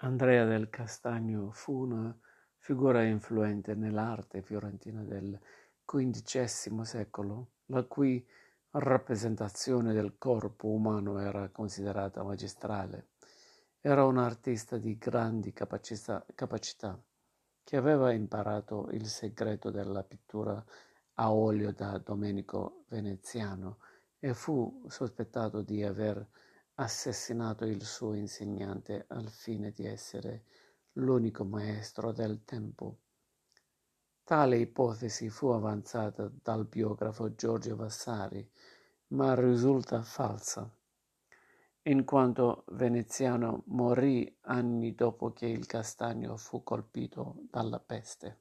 Andrea del Castagno fu una figura influente nell'arte fiorentina del XV secolo, la cui rappresentazione del corpo umano era considerata magistrale. Era un artista di grandi capacità, capacità che aveva imparato il segreto della pittura a olio da Domenico Veneziano e fu sospettato di aver assassinato il suo insegnante al fine di essere l'unico maestro del tempo. Tale ipotesi fu avanzata dal biografo Giorgio Vassari, ma risulta falsa, in quanto Veneziano morì anni dopo che il Castagno fu colpito dalla peste.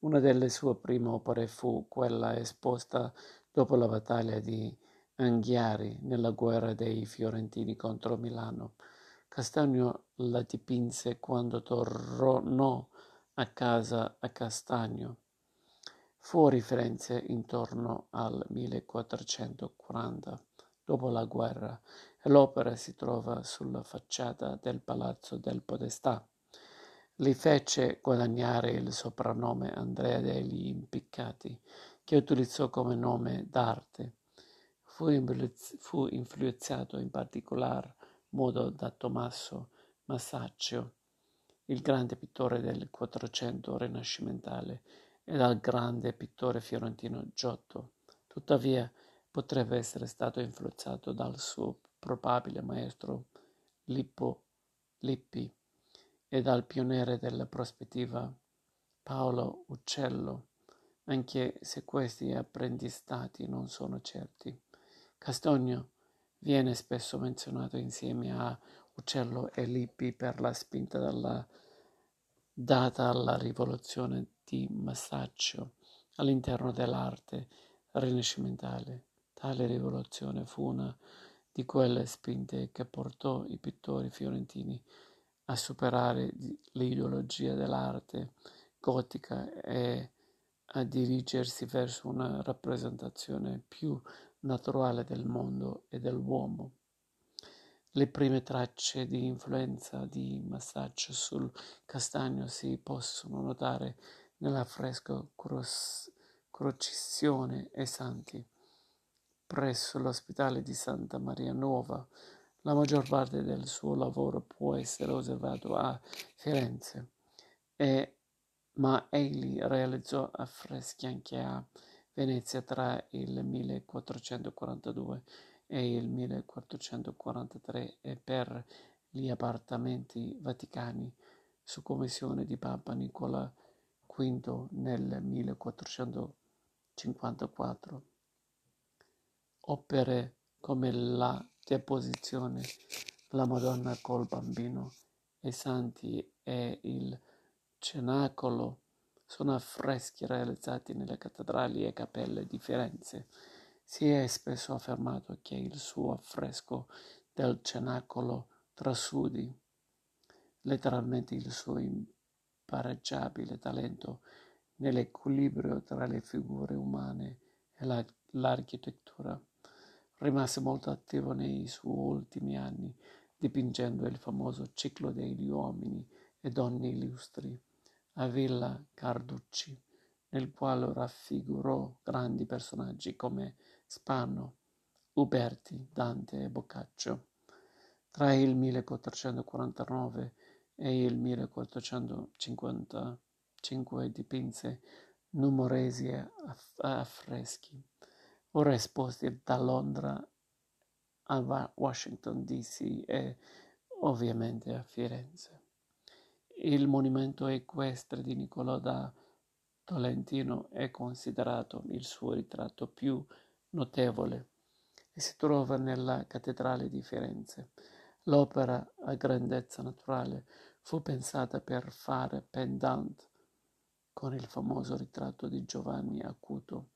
Una delle sue prime opere fu quella esposta dopo la battaglia di Anghiari nella guerra dei Fiorentini contro Milano. Castagno la dipinse quando tornò a casa a Castagno. Fuori Firenze intorno al 1440, dopo la guerra, e l'opera si trova sulla facciata del Palazzo del Podestà. Li fece guadagnare il soprannome Andrea degli Impiccati, che utilizzò come nome d'arte. Fu, influenzato in particolar modo da Tommaso Masaccio, il grande pittore del Quattrocento rinascimentale, e dal grande pittore fiorentino Giotto. Tuttavia potrebbe essere stato influenzato dal suo probabile maestro Lippo Lippi e dal pioniere della prospettiva Paolo Uccello, anche se questi apprendistati non sono certi. Castagno viene spesso menzionato insieme a Uccello e Lippi per la spinta data alla rivoluzione di Masaccio all'interno dell'arte rinascimentale. Tale rivoluzione fu una di quelle spinte che portò i pittori fiorentini a superare l'ideologia dell'arte gotica e a dirigersi verso una rappresentazione più naturale del mondo e dell'uomo. Le prime tracce di influenza di Masaccio sul castagno si possono notare nell'affresco Crocizione e Santi presso l'ospedale di Santa Maria Nuova. La maggior parte del suo lavoro può essere osservato a Firenze, e, ma egli realizzò affreschi anche a Venezia tra il 1442 e il 1443 e per gli appartamenti vaticani su commissione di Papa Nicola V nel 1454. Opere come la Deposizione, la Madonna col Bambino, i Santi e il Cenacolo sono affreschi realizzati nelle cattedrali e cappelle di Firenze. Si è spesso affermato che il suo affresco del cenacolo trasudi letteralmente il suo impareggiabile talento nell'equilibrio tra le figure umane e la, l'architettura. Rimase molto attivo nei suoi ultimi anni, dipingendo il famoso ciclo degli uomini e donne illustri a Villa Carducci, nel quale raffigurò grandi personaggi come Spano, Uberti, Dante e Boccaccio. Tra il 1449 e il 1455 dipinse numerosi affreschi, ora esposti da Londra a Washington DC e ovviamente a Firenze. Il monumento equestre di Niccolò da Tolentino è considerato il suo ritratto più notevole e si trova nella cattedrale di Firenze. L'opera a grandezza naturale fu pensata per fare pendant con il famoso ritratto di Giovanni Acuto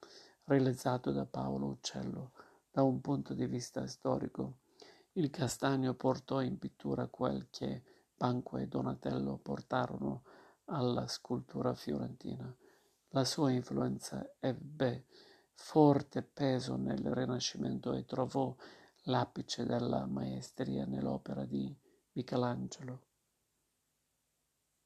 realizzato da Paolo Uccello. Da un punto di vista storico, il Castagno portò in pittura quel che Banco e Donatello portarono alla scultura fiorentina. La sua influenza ebbe forte peso nel Rinascimento e trovò l'apice della maestria nell'opera di Michelangelo.